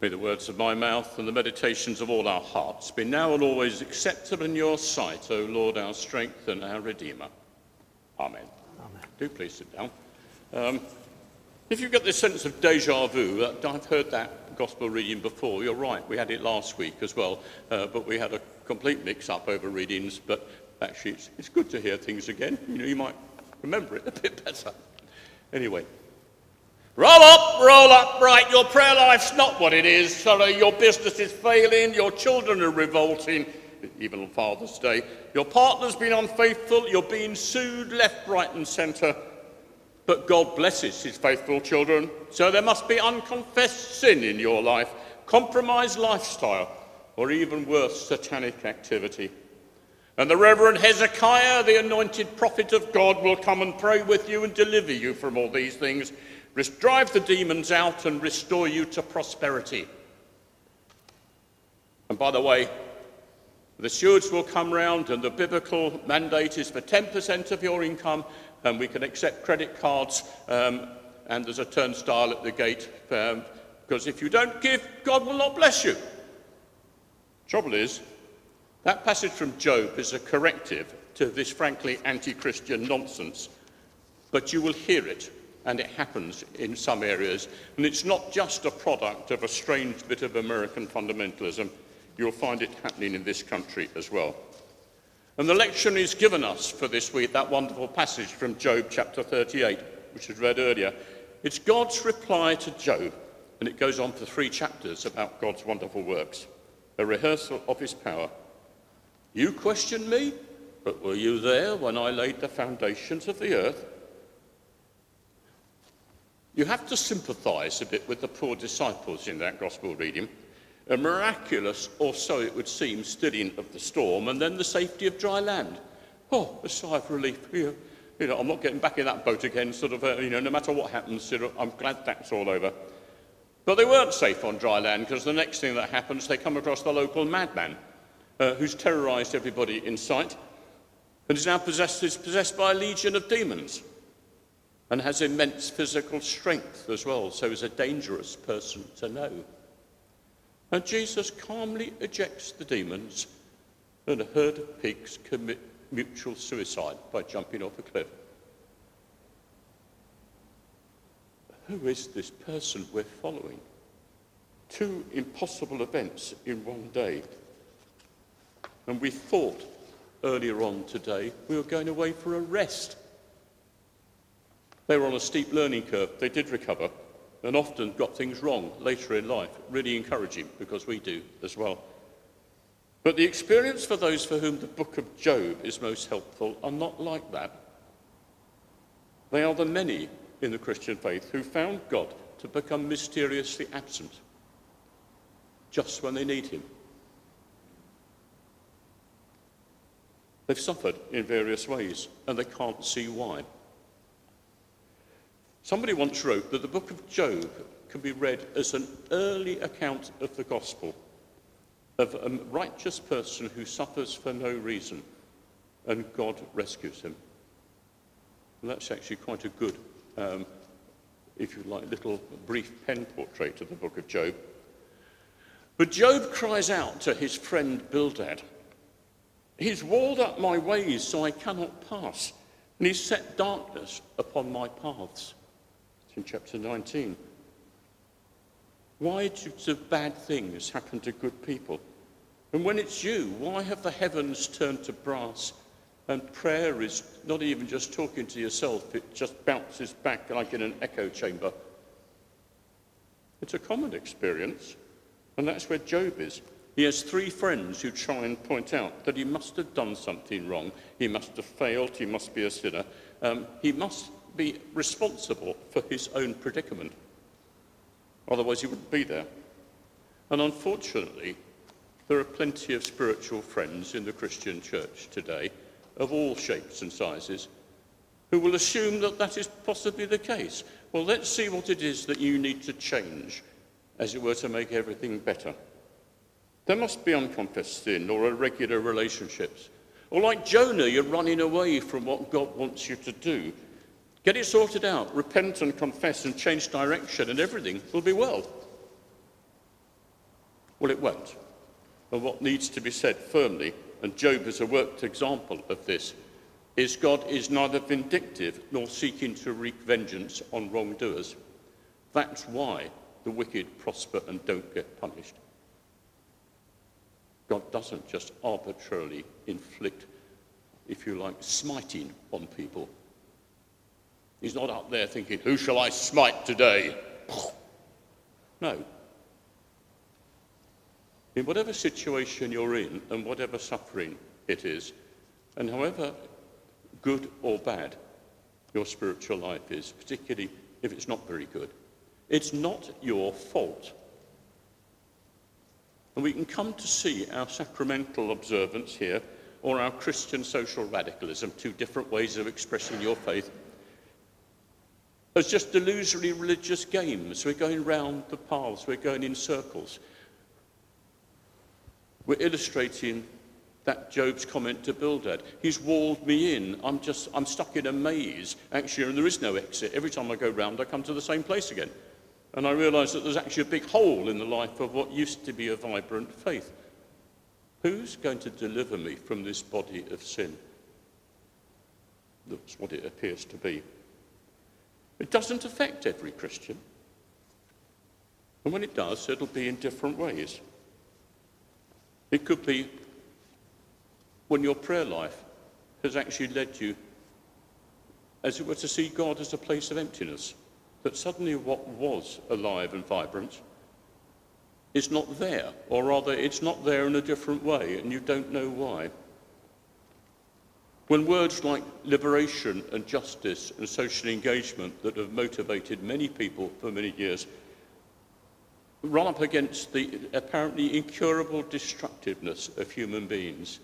May the words of my mouth and the meditations of all our hearts be now and always acceptable in your sight, O Lord, our strength and our Redeemer. Amen. Amen. Do please sit down. Um, if you get this sense of deja vu, uh, I've heard that gospel reading before. You're right, we had it last week as well, uh, but we had a complete mix up over readings. But actually, it's, it's good to hear things again. You know, you might remember it a bit better. Anyway, Roll up, roll up, right. Your prayer life's not what it is. Sorry, your business is failing. Your children are revolting, even on Father's Day. Your partner's been unfaithful. You're being sued left, right, and centre. But God blesses his faithful children. So there must be unconfessed sin in your life, compromised lifestyle, or even worse, satanic activity. And the Reverend Hezekiah, the anointed prophet of God, will come and pray with you and deliver you from all these things drive the demons out and restore you to prosperity. And by the way, the stewards will come round, and the biblical mandate is for 10% of your income, and we can accept credit cards, um, and there's a turnstile at the gate, um, because if you don't give, God will not bless you. Trouble is, that passage from Job is a corrective to this frankly anti Christian nonsense, but you will hear it and it happens in some areas. And it's not just a product of a strange bit of American fundamentalism. You'll find it happening in this country as well. And the lectionary is given us for this week, that wonderful passage from Job chapter 38, which was read earlier. It's God's reply to Job, and it goes on for three chapters about God's wonderful works, a rehearsal of his power. You question me, but were you there when I laid the foundations of the earth? You have to sympathize a bit with the poor disciples in that gospel reading. A miraculous, or so it would seem, stilling of the storm, and then the safety of dry land. Oh, a sigh of relief. You know, I'm not getting back in that boat again, sort of, uh, you know, no matter what happens, I'm glad that's all over. But they weren't safe on dry land because the next thing that happens, they come across the local madman uh, who's terrorized everybody in sight and is now possessed, is possessed by a legion of demons and has immense physical strength as well, so is a dangerous person to know. And Jesus calmly ejects the demons, and a herd of pigs commit mutual suicide by jumping off a cliff. Who is this person we're following? Two impossible events in one day. And we thought earlier on today we were going away for a rest. They were on a steep learning curve. They did recover and often got things wrong later in life. Really encouraging because we do as well. But the experience for those for whom the book of Job is most helpful are not like that. They are the many in the Christian faith who found God to become mysteriously absent just when they need him. They've suffered in various ways and they can't see why. Somebody once wrote that the book of Job can be read as an early account of the gospel of a righteous person who suffers for no reason and God rescues him. And that's actually quite a good, um, if you like, little brief pen portrait of the book of Job. But Job cries out to his friend Bildad, He's walled up my ways so I cannot pass, and he's set darkness upon my paths in chapter 19. Why do bad things happen to good people? And when it's you, why have the heavens turned to brass? And prayer is not even just talking to yourself, it just bounces back like in an echo chamber. It's a common experience, and that's where Job is. He has three friends who try and point out that he must have done something wrong. He must have failed. He must be a sinner. Um, he must be responsible for his own predicament. Otherwise, he wouldn't be there. And unfortunately, there are plenty of spiritual friends in the Christian church today, of all shapes and sizes, who will assume that that is possibly the case. Well, let's see what it is that you need to change, as it were, to make everything better. There must be unconfessed sin or irregular relationships. Or like Jonah, you're running away from what God wants you to do Get it sorted out, repent and confess and change direction, and everything will be well. Well, it won't. And what needs to be said firmly, and Job is a worked example of this, is God is neither vindictive nor seeking to wreak vengeance on wrongdoers. That's why the wicked prosper and don't get punished. God doesn't just arbitrarily inflict, if you like, smiting on people. He's not up there thinking, Who shall I smite today? No. In whatever situation you're in and whatever suffering it is, and however good or bad your spiritual life is, particularly if it's not very good, it's not your fault. And we can come to see our sacramental observance here, or our Christian social radicalism, two different ways of expressing your faith, as just illusory religious games. We're going round the paths, we're going in circles. We're illustrating that Job's comment to Bildad. He's walled me in. I'm just, I'm stuck in a maze, actually, and there is no exit. Every time I go round, I come to the same place again. And I realise that there's actually a big hole in the life of what used to be a vibrant faith. Who's going to deliver me from this body of sin? That's what it appears to be. It doesn't affect every Christian. And when it does, it'll be in different ways. It could be when your prayer life has actually led you, as it were, to see God as a place of emptiness. That suddenly what was alive and vibrant is not there, or rather, it's not there in a different way, and you don't know why. When words like liberation and justice and social engagement that have motivated many people for many years run up against the apparently incurable destructiveness of human beings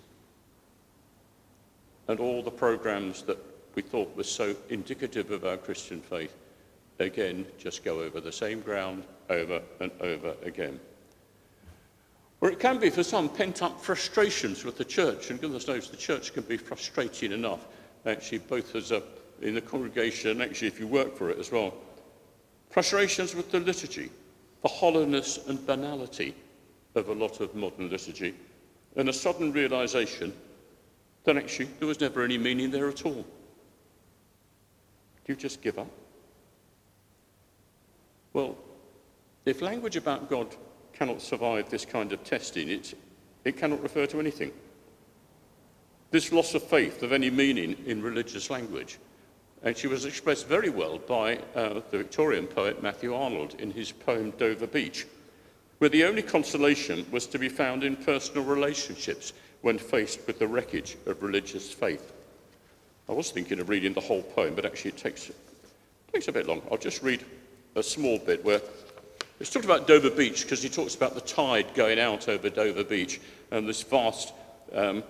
and all the programs that we thought were so indicative of our Christian faith, again, just go over the same ground over and over again. Or it can be for some pent up frustrations with the church, and goodness knows the church can be frustrating enough, actually, both as a, in the congregation and actually if you work for it as well. Frustrations with the liturgy, the hollowness and banality of a lot of modern liturgy, and a sudden realization that actually there was never any meaning there at all. Do you just give up? Well, if language about God cannot survive this kind of testing. It, it cannot refer to anything. This loss of faith of any meaning in religious language And she was expressed very well by uh, the Victorian poet Matthew Arnold in his poem Dover Beach, where the only consolation was to be found in personal relationships when faced with the wreckage of religious faith. I was thinking of reading the whole poem, but actually it takes, it takes a bit long. I'll just read a small bit where He's talked about Dover Beach because he talks about the tide going out over Dover Beach and this vast, um,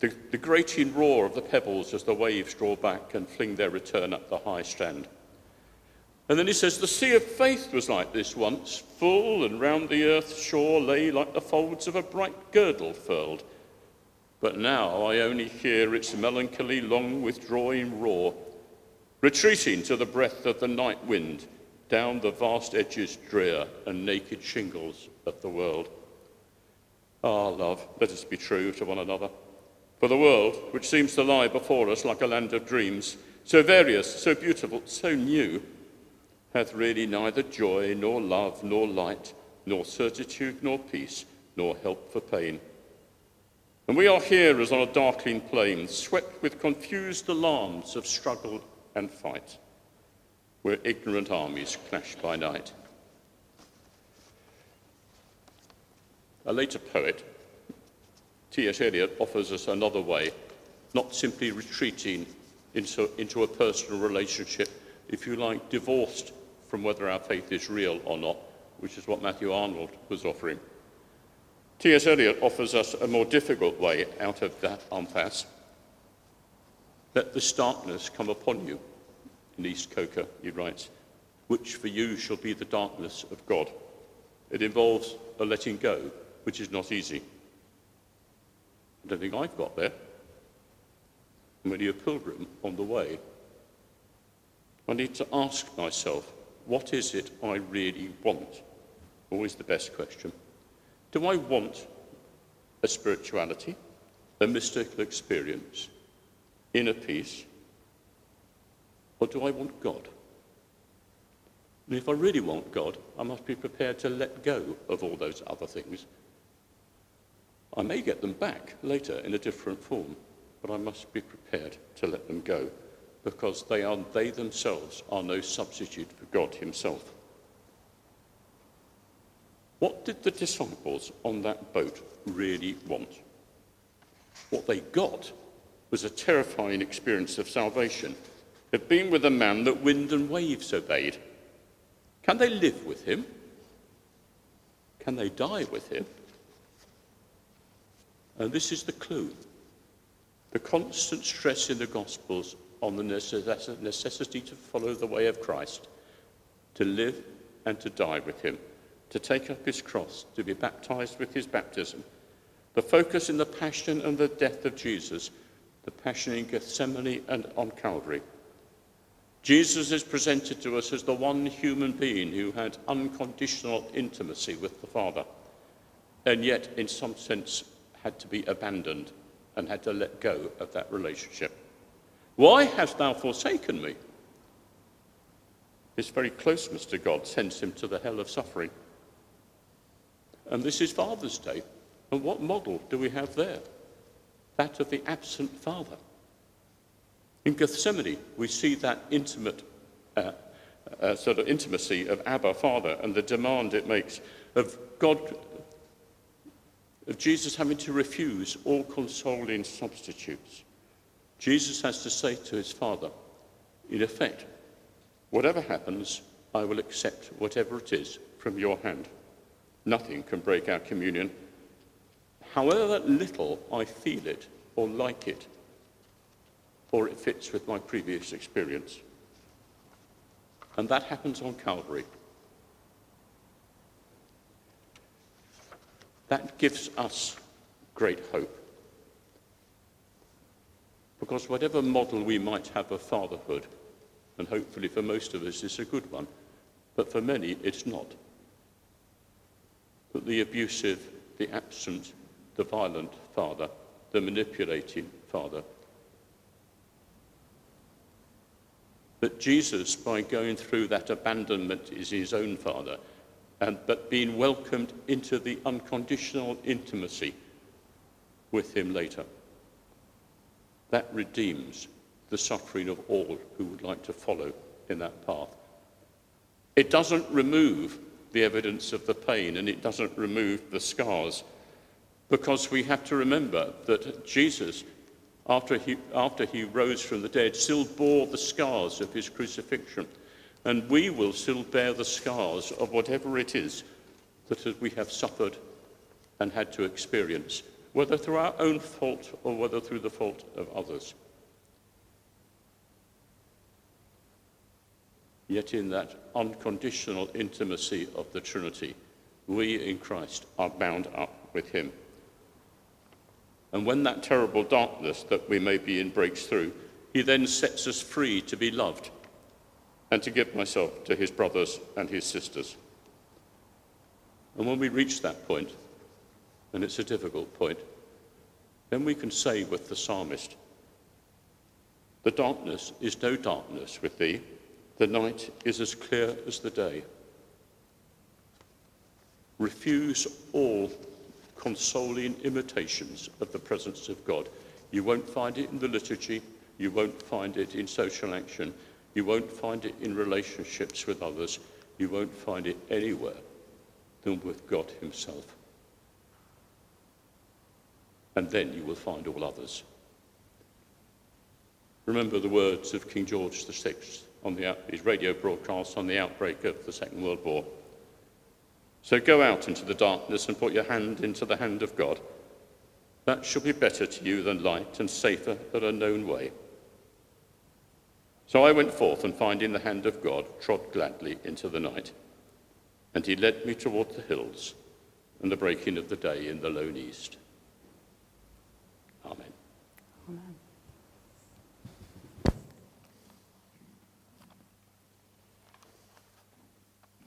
the, the grating roar of the pebbles as the waves draw back and fling their return up the high strand. And then he says, The sea of faith was like this once, full and round the earth's shore lay like the folds of a bright girdle furled. But now I only hear its melancholy, long withdrawing roar, retreating to the breath of the night wind down the vast edges drear and naked shingles of the world. Ah, love, let us be true to one another. For the world, which seems to lie before us like a land of dreams, so various, so beautiful, so new, hath really neither joy, nor love, nor light, nor certitude, nor peace, nor help for pain. And we are here as on a darkling plain, swept with confused alarms of struggle and fight where ignorant armies clash by night. A later poet, T.S. Eliot, offers us another way, not simply retreating into, into a personal relationship, if you like, divorced from whether our faith is real or not, which is what Matthew Arnold was offering. T.S. Eliot offers us a more difficult way out of that impasse. Let the darkness come upon you in East Coker, he writes, which for you shall be the darkness of God. It involves a letting go, which is not easy. I don't think I've got there. I'm only a pilgrim on the way. I need to ask myself, what is it I really want? Always the best question. Do I want a spirituality, a mystical experience, inner peace, or do I want God? And if I really want God, I must be prepared to let go of all those other things. I may get them back later in a different form, but I must be prepared to let them go because they, are, they themselves are no substitute for God Himself. What did the disciples on that boat really want? What they got was a terrifying experience of salvation. They'd been with a man that wind and waves obeyed. Can they live with him? Can they die with him? And this is the clue. The constant stress in the Gospels on the necessity to follow the way of Christ, to live and to die with him, to take up his cross, to be baptized with his baptism. The focus in the passion and the death of Jesus, the passion in Gethsemane and on Calvary. Jesus is presented to us as the one human being who had unconditional intimacy with the Father, and yet, in some sense, had to be abandoned and had to let go of that relationship. Why hast thou forsaken me? His very closeness to God sends him to the hell of suffering. And this is Father's Day. And what model do we have there? That of the absent father. In Gethsemane, we see that intimate uh, uh, sort of intimacy of Abba, Father, and the demand it makes of God, of Jesus having to refuse all consoling substitutes. Jesus has to say to his Father, in effect, whatever happens, I will accept whatever it is from your hand. Nothing can break our communion. However little I feel it or like it, or it fits with my previous experience. And that happens on Calvary. That gives us great hope. Because whatever model we might have of fatherhood, and hopefully for most of us it's a good one, but for many it's not. That the abusive, the absent, the violent father, the manipulating father, that Jesus, by going through that abandonment, is his own father, and but being welcomed into the unconditional intimacy with him later. That redeems the suffering of all who would like to follow in that path. It doesn't remove the evidence of the pain and it doesn't remove the scars because we have to remember that Jesus, after he, after he rose from the dead, still bore the scars of his crucifixion. And we will still bear the scars of whatever it is that we have suffered and had to experience whether through our own fault or whether through the fault of others. Yet, in that unconditional intimacy of the Trinity, we in Christ are bound up with Him. And when that terrible darkness that we may be in breaks through, He then sets us free to be loved and to give myself to His brothers and His sisters. And when we reach that point, and it's a difficult point, then we can say with the psalmist, The darkness is no darkness with thee, the night is as clear as the day. Refuse all consoling imitations of the presence of God. You won't find it in the liturgy, you won't find it in social action, you won't find it in relationships with others, you won't find it anywhere than with God Himself and then you will find all others. Remember the words of King George VI on the, his radio broadcast on the outbreak of the Second World War. So go out into the darkness and put your hand into the hand of God. That shall be better to you than light and safer than a known way. So I went forth and finding the hand of God, trod gladly into the night. And he led me toward the hills and the breaking of the day in the lone east. Amen. Amen.